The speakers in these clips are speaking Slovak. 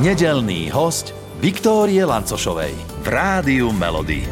Nedelný host Viktórie Lancošovej v Rádiu Melody.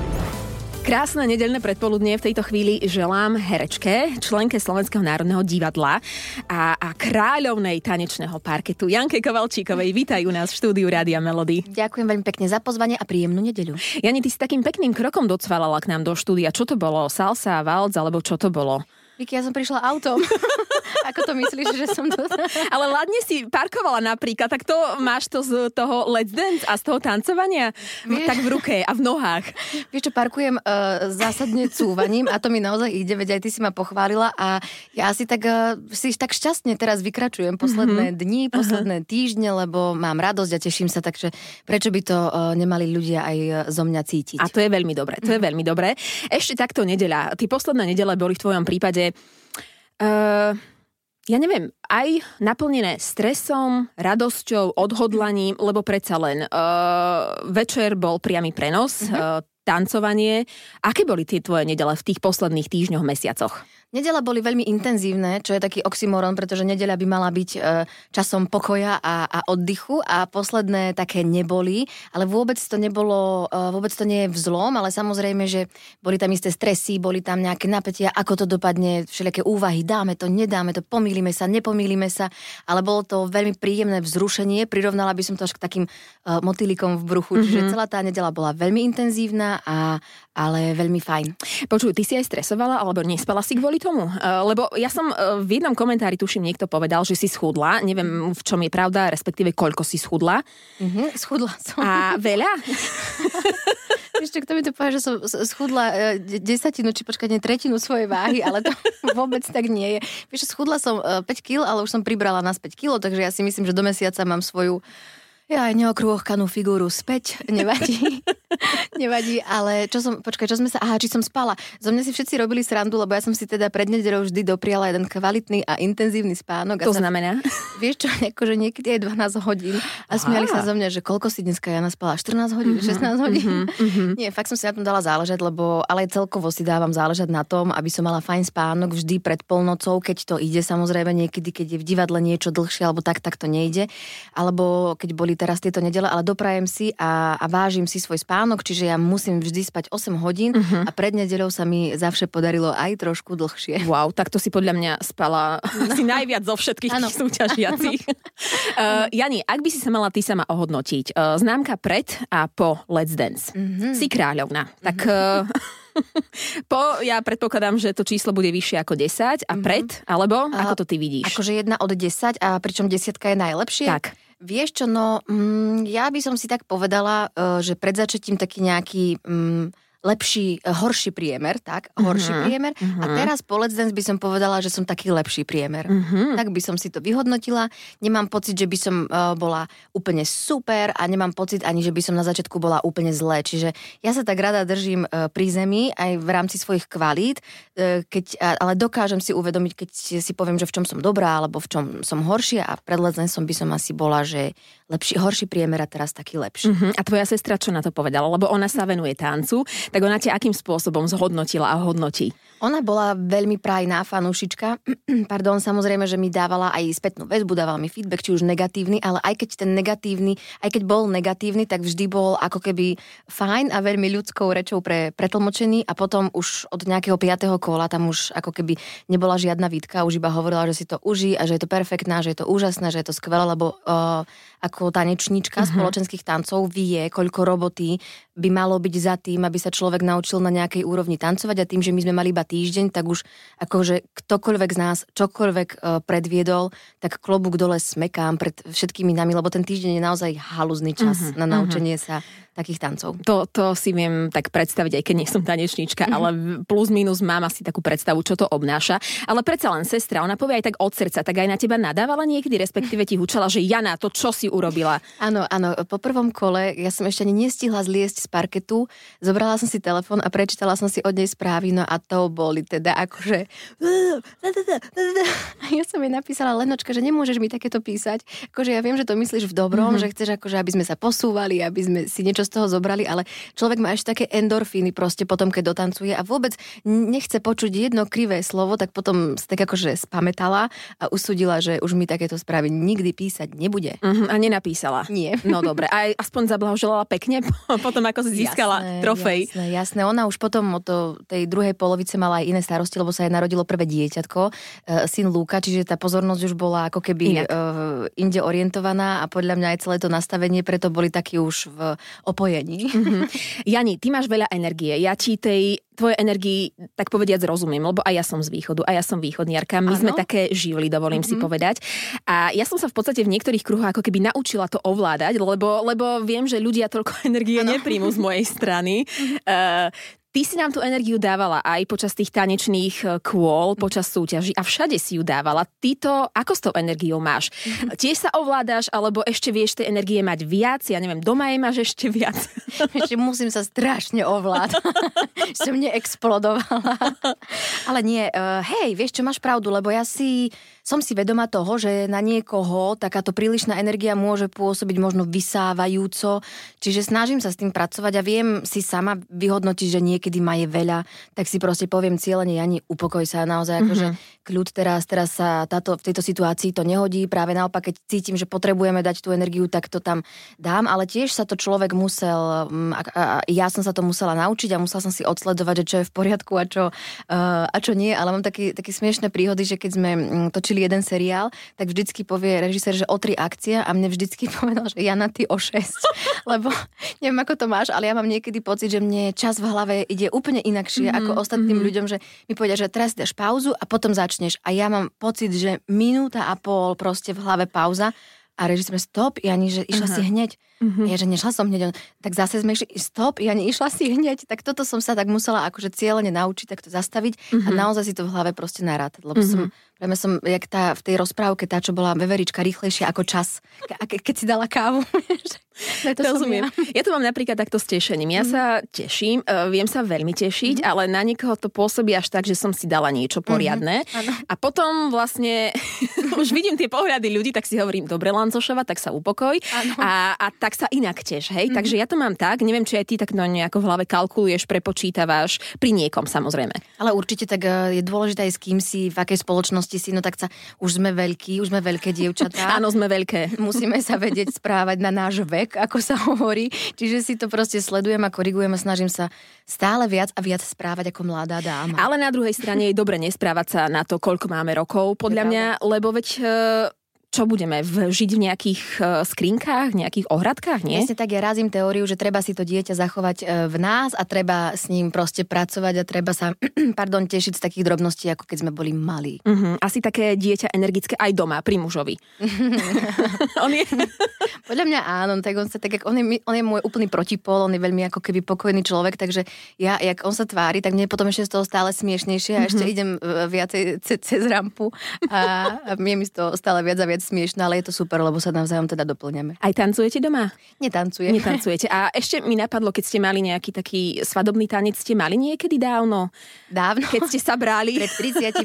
Krásne nedelné predpoludnie v tejto chvíli želám herečke, členke Slovenského národného divadla a, a kráľovnej tanečného parketu Janke Kovalčíkovej. Vítajú nás v štúdiu Rádia Melody. Ďakujem veľmi pekne za pozvanie a príjemnú nedeľu. Jani, ty si takým pekným krokom docvalala k nám do štúdia. Čo to bolo? Salsa, valc alebo čo to bolo? Vicky, ja som prišla autom. Ako to myslíš, že som to... Ale ladne si parkovala napríklad, tak to máš to z toho Let's Dance a z toho tancovania Vieš... tak v ruke a v nohách. Vieš čo, parkujem uh, zásadne cúvaním a to mi naozaj ide, veď aj ty si ma pochválila a ja si tak, uh, si tak šťastne teraz vykračujem posledné mm-hmm. dni, posledné uh-huh. týždne, lebo mám radosť a teším sa, takže prečo by to uh, nemali ľudia aj zo mňa cítiť? A to je veľmi dobré, to je veľmi dobré. Ešte takto nedeľa. Ty posledné nedele boli v tvojom prípade uh, ja neviem, aj naplnené stresom, radosťou, odhodlaním, lebo predsa len uh, večer bol priamy prenos, uh-huh. uh, tancovanie. Aké boli tie tvoje nedele v tých posledných týždňoch, mesiacoch? Nedela boli veľmi intenzívne, čo je taký oxymoron, pretože nedeľa by mala byť e, časom pokoja a, a oddychu a posledné také neboli, ale vôbec to nebolo, e, vôbec to nie je vzlom, ale samozrejme, že boli tam isté stresy, boli tam nejaké napätia, ako to dopadne, všelijaké úvahy, dáme to, nedáme to, pomýlime sa, nepomýlime sa, ale bolo to veľmi príjemné vzrušenie, prirovnala by som to až k takým e, motýlikom v bruchu, mm-hmm. čiže celá tá nedela bola veľmi intenzívna, a, ale veľmi fajn. Počuj, ty si aj stresovala, alebo nespala si kvôli tomu? Uh, lebo ja som uh, v jednom komentári, tuším, niekto povedal, že si schudla. Neviem, v čom je pravda, respektíve koľko si schudla. Mm-hmm, schudla som. A veľa? Vieš kto mi to povie, že som schudla e, desatinu, či počkať, nie tretinu svojej váhy, ale to vôbec tak nie je. Vieš, schudla som 5 kg, ale už som pribrala na 5 kg, takže ja si myslím, že do mesiaca mám svoju ja aj neokrôchkanú figúru späť, nevadí. nevadí, ale čo som, počkaj, čo sme sa, aha, či som spala. Zo mňa si všetci robili srandu, lebo ja som si teda pred nedelou vždy dopriala jeden kvalitný a intenzívny spánok. To a znamená? Vieš čo, akože niekedy aj 12 hodín. A smiali sa zo mňa, že koľko si dneska ja naspala? 14 hodín, mm-hmm, 16 hodín? Mm-hmm. Nie, fakt som si na tom dala záležať, lebo ale aj celkovo si dávam záležať na tom, aby som mala fajn spánok vždy pred polnocou, keď to ide, samozrejme niekedy, keď je v divadle niečo dlhšie alebo tak, tak to nejde. Alebo keď boli teraz tieto nedele, ale doprajem si a, a vážim si svoj spánok, čiže ja musím vždy spať 8 hodín uh-huh. a pred nedeľou sa mi zavše podarilo aj trošku dlhšie. Wow, tak to si podľa mňa spala no. si najviac zo všetkých ano. tých súťažiacich. uh, Jani, ak by si sa mala ty sama ohodnotiť, uh, známka pred a po Let's Dance. Uh-huh. Si kráľovna. Tak uh, po, ja predpokladám, že to číslo bude vyššie ako 10 a pred, alebo ako to ty vidíš? Akože jedna od 10 a pričom desiatka je najlepšie? Tak. Vieš čo, no mm, ja by som si tak povedala, uh, že pred začetím taký nejaký... Mm, lepší, eh, horší priemer, tak, horší uh-huh, priemer. Uh-huh. A mhm. teraz po Let's Dance by som povedala, že som taký lepší priemer. Uh-huh. Tak by som si to vyhodnotila. Nemám pocit, že by som uh, bola úplne super a nemám pocit ani, že by som na začiatku bola úplne zlé. Čiže ja sa tak rada držím uh, pri zemi aj v rámci svojich kvalít, uh, keď, uh, ale dokážem si uvedomiť, keď si poviem, že v čom som dobrá alebo v čom som horšia a pred Let's Dance by som asi bola, že lepší, horší priemer a teraz taký lepší. Uh-huh. A tvoja sestra čo na to povedala? Lebo ona sa venuje tancu, tak ona ťa akým spôsobom zhodnotila a hodnotí? Ona bola veľmi prajná fanúšička. Pardon, samozrejme, že mi dávala aj spätnú väzbu, dávala mi feedback, či už negatívny, ale aj keď ten negatívny, aj keď bol negatívny, tak vždy bol ako keby fajn a veľmi ľudskou rečou pre pretlmočený a potom už od nejakého piatého kola tam už ako keby nebola žiadna výtka, už iba hovorila, že si to uží a že je to perfektná, že je to úžasné, že je to skvelé, lebo uh, ako tanečníčka uh-huh. spoločenských tancov vie, koľko roboty by malo byť za tým, aby sa človek naučil na nejakej úrovni tancovať a tým, že my sme mali iba týždeň, tak už akože ktokoľvek z nás čokoľvek uh, predviedol, tak klobúk dole smekám pred všetkými nami, lebo ten týždeň je naozaj haluzný čas uh-huh, na naučenie uh-huh. sa takých tancov. To, to si viem tak predstaviť, aj keď nie som tanečníčka, mm-hmm. ale plus minus mám asi takú predstavu, čo to obnáša. Ale predsa len sestra, ona povie aj tak od srdca, tak aj na teba nadávala niekedy, respektíve ti hučala, že Jana, to čo si urobila? Áno, áno, po prvom kole ja som ešte ani nestihla zliesť z parketu, zobrala som si telefón a prečítala som si od nej správy, no a to boli teda akože... Ja som jej napísala, Lenočka, že nemôžeš mi takéto písať. Akože ja viem, že to myslíš v dobrom, mm-hmm. že chceš akože, aby sme sa posúvali, aby sme si niečo z toho zobrali, ale človek má ešte také endorfíny proste potom, keď dotancuje a vôbec nechce počuť jedno krivé slovo, tak potom tak akože spametala a usudila, že už mi takéto správy nikdy písať nebude. Mm-hmm, a nenapísala. Nie. No dobre, aj aspoň zablahoželala pekne potom, ako si získala jasné, trofej. Jasné, jasné. Ona už potom od tej druhej polovice mala aj iné starosti, lebo sa jej narodilo prvé dieťatko, e, syn Lúka, čiže tá pozornosť už bola ako keby Inak. E, inde orientovaná a podľa mňa aj celé to nastavenie preto boli takí už v opojení. Mm-hmm. Jani, ty máš veľa energie. Ja ti tej tvoje energii, tak povediať, rozumiem, lebo aj ja som z východu, a ja som východniarka. My ano? sme také živli, dovolím mm-hmm. si mhm. povedať. A ja som sa v podstate v niektorých kruhoch ako keby naučila to ovládať, lebo, lebo viem, že ľudia toľko energie ano. nepríjmu z mojej strany. Uh, Ty si nám tú energiu dávala aj počas tých tanečných e, kôl, počas súťaží a všade si ju dávala. Ty to, ako s tou energiou máš? Mhm. Tiež sa ovládaš, alebo ešte vieš tej energie mať viac? Ja neviem, doma jej máš ešte viac? Ešte musím sa strašne ovládať. Som neexplodovala. Ale nie, uh, hej, vieš čo, máš pravdu, lebo ja si som si vedoma toho, že na niekoho takáto prílišná energia môže pôsobiť možno vysávajúco, čiže snažím sa s tým pracovať a viem si sama vyhodnotiť, že niekedy ma je veľa, tak si proste poviem cieľene, Jani, upokoj sa naozaj, akože mm-hmm. kľud teraz, teraz sa táto, v tejto situácii to nehodí, práve naopak, keď cítim, že potrebujeme dať tú energiu, tak to tam dám, ale tiež sa to človek musel, mm, a, a, a ja som sa to musela naučiť a musela som si odsledovať, že čo je v poriadku a čo, uh, a čo nie, ale mám také, také smiešné príhody, že keď sme mm, točili jeden seriál, tak vždycky povie režisér, že o tri akcia a mne vždycky povedal, že ja na ty o šesť. Lebo neviem, ako to máš, ale ja mám niekedy pocit, že mne čas v hlave ide úplne inakšie mm-hmm. ako ostatným mm-hmm. ľuďom, že mi povedia, že teraz dáš pauzu a potom začneš. A ja mám pocit, že minúta a pol proste v hlave pauza a režisér stop, ja ani, že išla uh-huh. si hneď. Uh-huh. Ja, že nešla som hneď. On, tak zase sme išli, stop, ja išla si hneď. Tak toto som sa tak musela akože cieľene naučiť, tak to zastaviť uh-huh. a naozaj si to v hlave proste narátať. Lebo uh-huh. som Prejme som, jak tá, v tej rozprávke, tá, čo bola veverička rýchlejšia ako čas. Ke, ke, keď si dala kávu. to Rozumiem. Ja. ja to mám napríklad takto s tešením. Ja mm. sa teším, uh, viem sa veľmi tešiť, mm. ale na niekoho to pôsobí až tak, že som si dala niečo poriadne. Mm-hmm. A potom vlastne už vidím tie pohľady ľudí, tak si hovorím, dobre Lancošova, tak sa upokoj. A, a tak sa inak tiež, hej. Mm-hmm. Takže ja to mám tak, neviem, či aj ty tak no nejako v hlave kalkuluješ, prepočítavaš, pri niekom samozrejme. Ale určite tak e, je dôležité aj s kým si, v akej spoločnosti si, no tak sa, už sme veľkí, už sme veľké dievčatá. Áno, sme veľké. Musíme sa vedieť správať na náš vek, ako sa hovorí. Čiže si to proste sledujem a korigujem a snažím sa stále viac a viac správať ako mladá dáma. Ale na druhej strane je dobre nesprávať sa na to, koľko máme rokov, podľa mňa, lebo veď čo budeme, v, žiť v nejakých uh, skrinkách, nejakých ohradkách, nie? Jasne tak, ja razím teóriu, že treba si to dieťa zachovať uh, v nás a treba s ním proste pracovať a treba sa, pardon, tešiť z takých drobností, ako keď sme boli malí. Uh-huh. Asi také dieťa energické aj doma, pri mužovi. on je... Podľa mňa áno, tak on, sa, tak, on, je, on je môj úplný protipol, on je veľmi ako keby pokojný človek, takže ja, jak on sa tvári, tak mne potom ešte z toho stále smiešnejšie a ešte uh-huh. idem uh, viacej ce, cez rampu a, a mne mi z toho stále viac a viac smiešne, ale je to super, lebo sa navzájom teda doplňame. Aj tancujete doma? Netancujem. Netancujete. A ešte mi napadlo, keď ste mali nejaký taký svadobný tanec, ste mali niekedy dávno? Dávno. Keď ste sa brali? Pred 35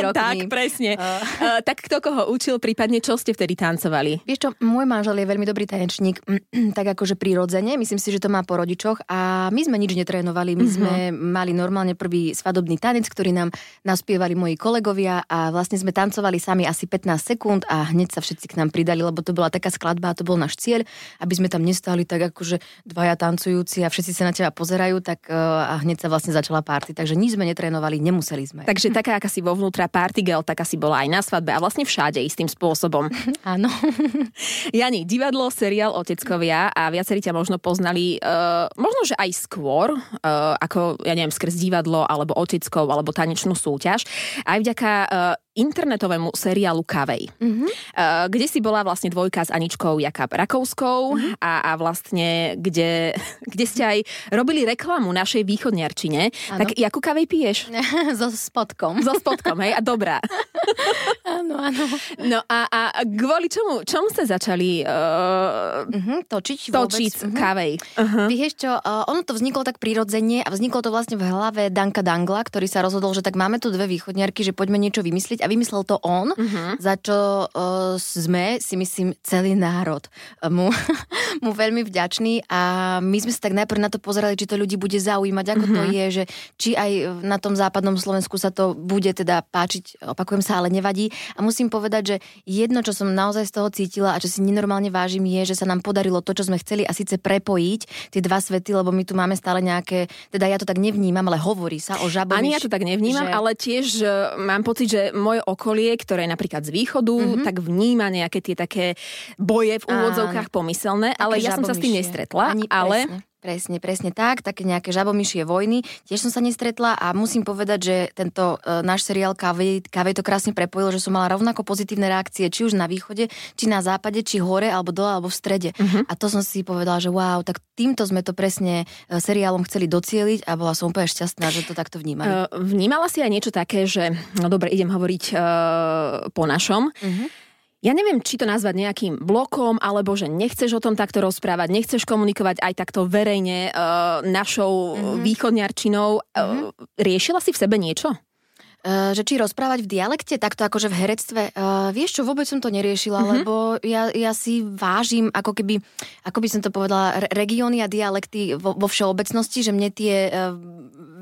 rokmi. tak, presne. Uh. Uh, tak kto koho učil, prípadne čo ste vtedy tancovali? Vieš čo, môj manžel je veľmi dobrý tanečník, tak akože prirodzene, myslím si, že to má po rodičoch a my sme nič netrénovali, my uh-huh. sme mali normálne prvý svadobný tanec, ktorý nám naspievali moji kolegovia a vlastne sme tancovali sami asi 15 sekúnd a hneď sa všetci k nám pridali, lebo to bola taká skladba a to bol náš cieľ, aby sme tam nestali tak akože dvaja tancujúci a všetci sa na teba pozerajú, tak e, a hneď sa vlastne začala party. Takže nič sme netrénovali, nemuseli sme. Takže taká, aká si vo vnútra party girl, taká si bola aj na svadbe a vlastne všade istým spôsobom. Áno. Jani, divadlo, seriál Oteckovia a viacerí ťa možno poznali, uh, možno, že aj skôr, uh, ako, ja neviem, skrz divadlo, alebo Oteckov, alebo tanečnú súťaž. Aj vďaka uh, internetovému seriálu Kavej, mm-hmm. kde si bola vlastne dvojka s Aničkou Jakab Rakovskou mm-hmm. a, a vlastne, kde, kde ste aj robili reklamu našej východniarčine. Ano. Tak jakú Kavej piješ? so spodkom. So spodkom, hej, a dobrá. Áno, áno. No a, a kvôli čomu, čomu ste začali uh, uh-huh, točiť, točiť uh-huh. kavej? Uh-huh. Vieš čo, uh, ono to vzniklo tak prirodzene a vzniklo to vlastne v hlave Danka Dangla, ktorý sa rozhodol, že tak máme tu dve východniarky, že poďme niečo vymyslieť a vymyslel to on, uh-huh. za čo uh, sme, si myslím, celý národ mu, mu veľmi vďačný a my sme sa tak najprv na to pozerali, či to ľudí bude zaujímať, ako uh-huh. to je, že či aj na tom západnom Slovensku sa to bude teda páčiť, opakujem sa, ale nevadí. A musím povedať, že jedno, čo som naozaj z toho cítila a čo si nenormálne vážim, je, že sa nám podarilo to, čo sme chceli a síce prepojiť tie dva svety, lebo my tu máme stále nejaké, teda ja to tak nevnímam, ale hovorí sa o žabovi. Ani ja to tak nevnímam, že... ale tiež mám pocit, že moje okolie, ktoré je napríklad z východu, mm-hmm. tak vníma nejaké tie také boje v úvodzovkách pomyselné, ale ja som sa s tým nestretla. Ani ale presne. Presne, presne tak, také nejaké žabomyšie vojny. Tiež som sa nestretla a musím povedať, že tento e, náš seriál Kavej, Kavej to krásne prepojil, že som mala rovnako pozitívne reakcie, či už na východe, či na západe, či hore, alebo dole, alebo v strede. Uh-huh. A to som si povedala, že wow, tak týmto sme to presne e, seriálom chceli docieliť a bola som úplne šťastná, že to takto vnímali. Uh, vnímala si aj niečo také, že no dobre, idem hovoriť uh, po našom. Uh-huh ja neviem, či to nazvať nejakým blokom, alebo že nechceš o tom takto rozprávať, nechceš komunikovať aj takto verejne uh, našou mm-hmm. východňarčinou. Mm-hmm. Uh, riešila si v sebe niečo? Uh, že či rozprávať v dialekte, takto akože v herectve. Uh, vieš čo, vôbec som to neriešila, mm-hmm. lebo ja, ja si vážim, ako keby, ako by som to povedala, regióny a dialekty vo, vo všeobecnosti, že mne tie uh,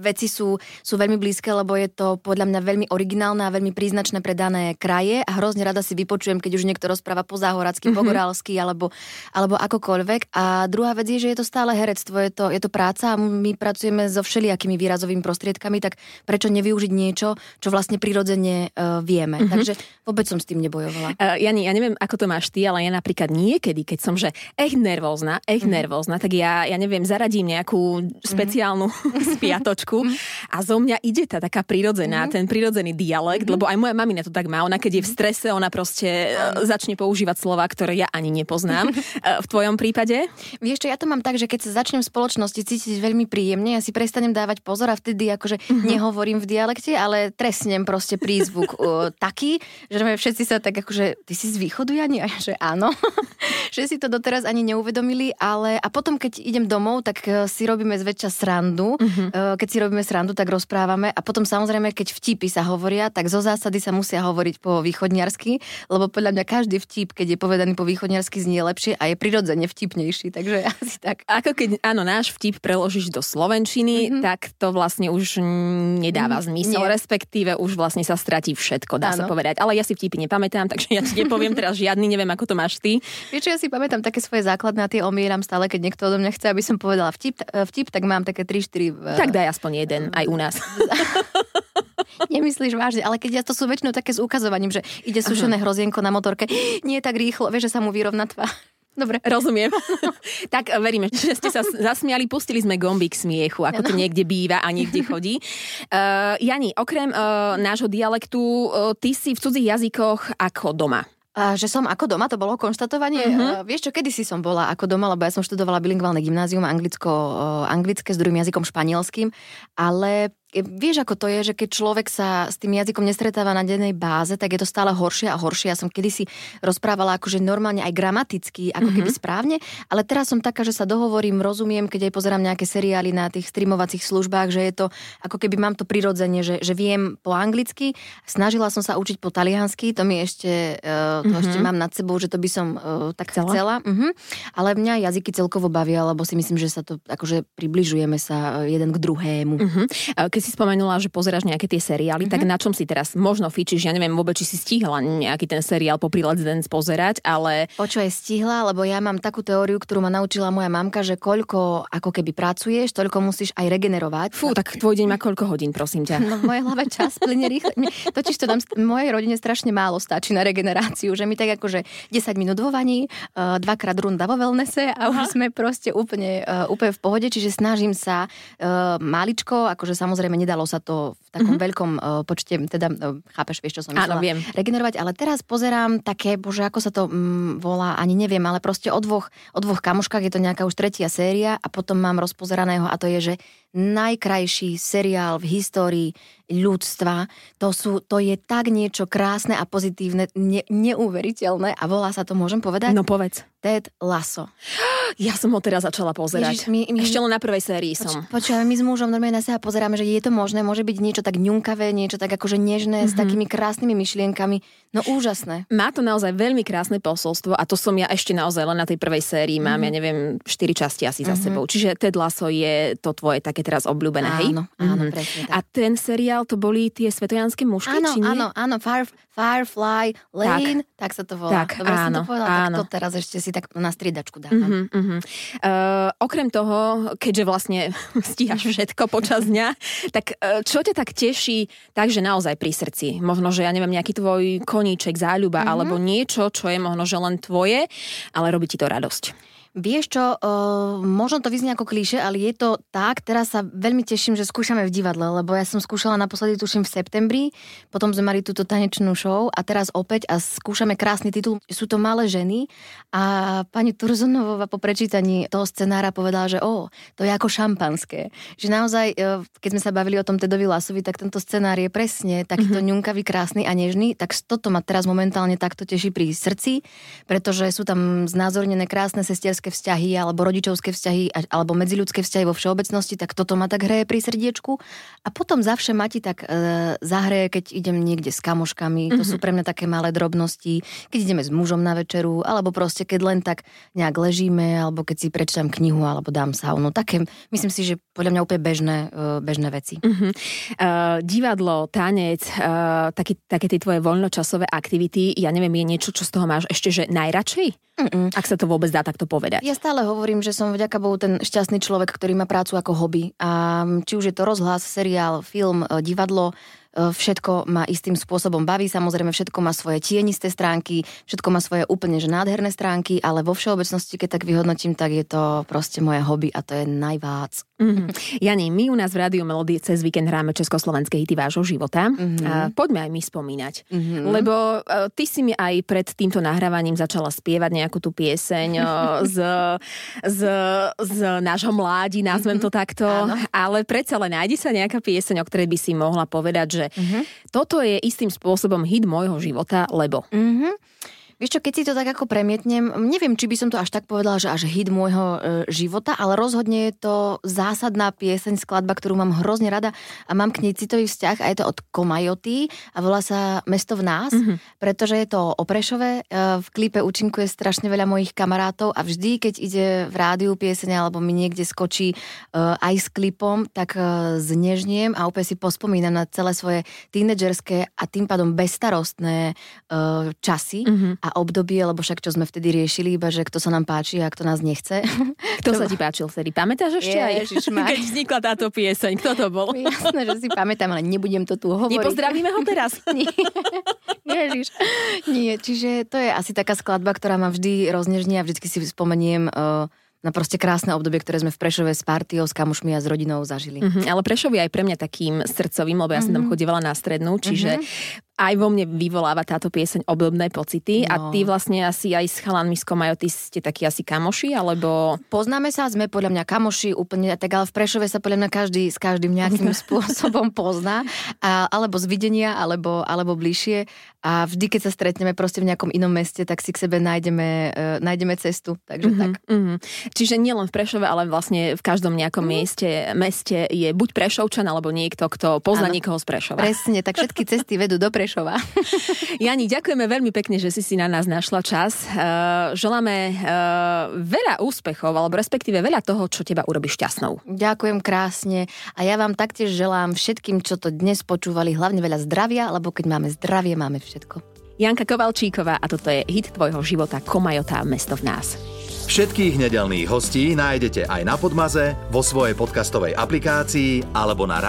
veci sú, sú veľmi blízke, lebo je to podľa mňa veľmi originálne a veľmi príznačné pre dané kraje a hrozne rada si vypočujem, keď už niekto rozpráva po záhoracky, mm-hmm. po gorálsky alebo, alebo akokoľvek. A druhá vec je, že je to stále herectvo, je to, je to práca a my pracujeme so všelijakými výrazovými prostriedkami, tak prečo nevyužiť niečo, čo vlastne prirodzene uh, vieme. Mm-hmm. Takže vôbec som s tým nebojovala. Uh, Jani, ja neviem, ako to máš ty, ale ja napríklad niekedy, keď som že echt nervózna, echt mm-hmm. nervózna, tak ja, ja neviem, zaradím nejakú mhm. speciálnu mm-hmm. spiatočku Slovensku mm-hmm. a zo mňa ide tá taká prirodzená, mm-hmm. ten prirodzený dialekt, mm-hmm. lebo aj moja mamina to tak má. Ona keď je v mhm. strese, ona proste mm-hmm. začne používať slova, ktoré ja ani nepoznám. E, v tvojom prípade? Vieš čo, ja to mám tak, že keď sa začnem v spoločnosti cítiť veľmi príjemne, ja si prestanem dávať pozor a vtedy akože mm-hmm. nehovorím v dialekte, ale trestnem proste prízvuk uh, taký, že všetci sa tak akože, ty si z východu, Jani? A že áno. že si to doteraz ani neuvedomili, ale a potom, keď idem domov, tak si robíme zväčša srandu. Mm-hmm. Uh, keď si robíme srandu, tak rozprávame a potom samozrejme, keď vtipy sa hovoria, tak zo zásady sa musia hovoriť po východniarsky, lebo podľa mňa každý vtip, keď je povedaný po východniarsky, znie lepšie a je prirodzene vtipnejší, takže asi tak. Ako keď, áno, náš vtip preložíš do slovenčiny, mm-hmm. tak to vlastne už nedáva mm, zmysel, Nie. respektíve už vlastne sa stratí všetko, dá áno. sa povedať. Ale ja si vtipy nepamätám, takže ja ti nepoviem teraz žiadny, neviem, ako to máš ty. Vieš, ja si pamätám také svoje základné a tie omieram stále, keď niekto odo mňa chce, aby som povedala vtip, vtip tak mám také 3-4. Tak daj aspoň jeden, aj u nás. Nemyslíš vážne, ale keď ja to sú väčšinou také s ukazovaním, že ide sušené hrozienko na motorke, nie tak rýchlo, vieš, že sa mu vyrovná tvár. Dobre. Rozumiem. tak veríme, že ste sa zasmiali, pustili sme gombík smiechu, ako to niekde býva a niekde chodí. Uh, Jani, okrem uh, nášho dialektu, uh, ty si v cudzích jazykoch ako doma. Že som ako doma, to bolo konštatovanie. Uh-huh. Vieš čo, kedy si som bola ako doma, lebo ja som študovala bilingválne gymnázium, anglicko, anglické s druhým jazykom španielským, ale vieš, ako to je, že keď človek sa s tým jazykom nestretáva na dennej báze, tak je to stále horšie a horšie. Ja som kedysi rozprávala akože normálne aj gramaticky, ako mm-hmm. keby správne, ale teraz som taká, že sa dohovorím, rozumiem, keď aj pozerám nejaké seriály na tých streamovacích službách, že je to ako keby mám to prirodzene, že, že viem po anglicky. Snažila som sa učiť po taliansky, to mi ešte, uh, to mm-hmm. ešte mám nad sebou, že to by som uh, tak chcela. chcela. Uh-huh. Ale mňa jazyky celkovo bavia, lebo si myslím, že sa to akože približujeme sa jeden k druhému. Keď keď si spomenula, že pozeráš nejaké tie seriály, mm-hmm. tak mhm. na čom si teraz možno fičíš? Ja neviem vôbec, či si stihla nejaký ten seriál po Let's Dance pozerať, ale... O čo je stihla, lebo ja mám takú teóriu, ktorú ma naučila moja mamka, že koľko ako keby pracuješ, toľko musíš aj regenerovať. Fú, tak tvoj deň má koľko hodín, prosím ťa. No v mojej hlave čas plyne rýchle. Totiž to nám v mojej rodine strašne málo stačí na regeneráciu, že my tak akože 10 minút vo vani, uh, dvakrát runda vo wellnesse a už sme proste úplne, uh, úplne v pohode, čiže snažím sa uh, maličko, akože samozrejme samozrejme nedalo sa to v takom mm-hmm. veľkom uh, počte, teda uh, chápeš, vieš, čo som myslela, Áno, viem. regenerovať, ale teraz pozerám také, bože, ako sa to mm, volá, ani neviem, ale proste o dvoch, o dvoch kamoškách, je to nejaká už tretia séria a potom mám rozpozeraného a to je, že najkrajší seriál v histórii ľudstva. To, sú, to je tak niečo krásne a pozitívne, ne, neuveriteľné a volá sa to, môžem povedať? No povedz. Ted Lasso. Ja som ho teraz začala pozerať. Ježiš, my, my, Ešte len na prvej sérii som. Poč, my s mužom normálne na seba pozeráme, že je to možné, môže byť niečo tak ňunkavé, niečo tak akože nežné, mm-hmm. s mhm. takými krásnymi myšlienkami. No úžasné. Má to naozaj veľmi krásne posolstvo a to som ja ešte naozaj len na tej prvej sérii. Mám, mm-hmm. ja neviem, 4 časti asi mm-hmm. za mhm. sebou. Čiže Ted Lasso je to tvoje také teraz obľúbené, hej? Áno, áno, mm-hmm. presne tak. A ten seriál, to boli tie svetojanské mužky, áno, či nie? Áno, áno, Fire, Firefly Lane, tak, tak sa to volá. Tak, Dobre áno, som to povedala, áno. tak to teraz ešte si tak na striedačku dávam. Uh-huh, uh-huh. Uh, okrem toho, keďže vlastne stíhaš všetko počas dňa, tak uh, čo ťa tak teší, takže naozaj pri srdci? Možno, že ja neviem, nejaký tvoj koníček, záľuba, uh-huh. alebo niečo, čo je možno, že len tvoje, ale robí ti to radosť. Vieš čo, uh, možno to vyznie ako klíše, ale je to tak. Teraz sa veľmi teším, že skúšame v divadle, lebo ja som skúšala naposledy, tuším, v septembri, potom sme mali túto tanečnú show a teraz opäť a skúšame krásny titul. Sú to malé ženy a pani Turzonová po prečítaní toho scenára povedala, že o, to je ako šampanské. Že naozaj, uh, keď sme sa bavili o tom Tedovi Lasovi, tak tento scenár je presne takýto mm-hmm. ňunkavý, krásny a nežný. Tak toto ma teraz momentálne takto teší pri srdci, pretože sú tam znázornené krásne sestierské partnerské vzťahy alebo rodičovské vzťahy alebo medziľudské vzťahy vo všeobecnosti, tak toto ma tak hreje pri srdiečku. A potom zavše ma ti tak e, zahreje, keď idem niekde s kamoškami. Mm-hmm. To sú mhm. pre mňa také malé drobnosti. Keď ideme s mužom na večeru, alebo proste keď len tak nejak ležíme, alebo keď si prečítam knihu, alebo dám saunu. Také, myslím si, že podľa mňa úplne bežné, e, bežné veci. Mm-hmm. Uh, divadlo, tanec, uh, také, také tie tvoje voľnočasové aktivity, ja neviem, je niečo, čo z toho máš ešte, že najradšej? Mm-mm. Ak sa to vôbec dá takto povedať. Ja stále hovorím, že som vďaka Bohu ten šťastný človek, ktorý má prácu ako hobby. A či už je to rozhlas, seriál, film, e, divadlo, všetko ma istým spôsobom baví, samozrejme všetko má svoje tienisté stránky, všetko má svoje úplne že nádherné stránky, ale vo všeobecnosti, keď tak vyhodnotím, tak je to proste moje hobby a to je najvác. Mm-hmm. Jani, my u nás v Rádiu Melody cez víkend hráme československé hity vášho života. Mm-hmm. A poďme aj my spomínať. Mm-hmm. Lebo uh, ty si mi aj pred týmto nahrávaním začala spievať nejakú tú pieseň uh, z, z, z nášho mládi, nazvem to takto. Áno. Ale predsa len nájdi sa nejaká pieseň, o ktorej by si mohla povedať, že mm-hmm. toto je istým spôsobom hit môjho života, lebo... Mm-hmm. Vieš čo, keď si to tak ako premietnem, neviem, či by som to až tak povedala, že až hit môjho e, života, ale rozhodne je to zásadná pieseň, skladba, ktorú mám hrozne rada a mám k nej citový vzťah a je to od Komajoty a volá sa Mesto v nás, mm-hmm. pretože je to o Prešove. E, v klipe účinkuje strašne veľa mojich kamarátov a vždy, keď ide v rádiu pieseň alebo mi niekde skočí e, aj s klipom, tak e, znežniem a úplne si pospomínam na celé svoje tínedžerské a tým pádom bezstarostné e, časy mm-hmm. a obdobie, lebo však čo sme vtedy riešili, iba že kto sa nám páči a kto nás nechce. Kto sa ti páčil vtedy? Pamätáš ešte aj? Keď vznikla táto pieseň, kto to bol? Jasné, že si pamätám, ale nebudem to tu hovoriť. Nepozdravíme ho teraz? Nie. Ježiš. Nie, čiže to je asi taká skladba, ktorá ma vždy roznežní a vždy si spomeniem uh, na proste krásne obdobie, ktoré sme v Prešove s partiou, s kamošmi a s rodinou zažili. Mm-hmm, ale Prešov je aj pre mňa takým srdcovým, lebo ja som tam mhm. chodievala na strednú, čiže mm-hmm aj vo mne vyvoláva táto pieseň obdobné pocity no. a ty vlastne asi aj s chalanmi z Komajoty ste takí asi kamoši, alebo... Poznáme sa, sme podľa mňa kamoši úplne, tak ale v Prešove sa podľa mňa každý s každým nejakým spôsobom pozná, a, alebo z videnia, alebo, alebo bližšie a vždy, keď sa stretneme proste v nejakom inom meste, tak si k sebe nájdeme, uh, nájdeme cestu, takže mm-hmm, tak. Mm-hmm. Čiže nielen v Prešove, ale vlastne v každom nejakom mm-hmm. mieste, meste je buď Prešovčan, alebo niekto, kto pozná ano. niekoho z Prešova. Presne, tak všetky cesty vedú do Prešova Prešova. Jani, ďakujeme veľmi pekne, že si si na nás našla čas. Uh, želáme uh, veľa úspechov, alebo respektíve veľa toho, čo teba urobí šťastnou. Ďakujem krásne a ja vám taktiež želám všetkým, čo to dnes počúvali, hlavne veľa zdravia, lebo keď máme zdravie, máme všetko. Janka Kovalčíková a toto je hit tvojho života Komajota Mesto v nás. Všetkých nedelných hostí nájdete aj na Podmaze, vo svojej podcastovej aplikácii alebo na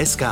SK.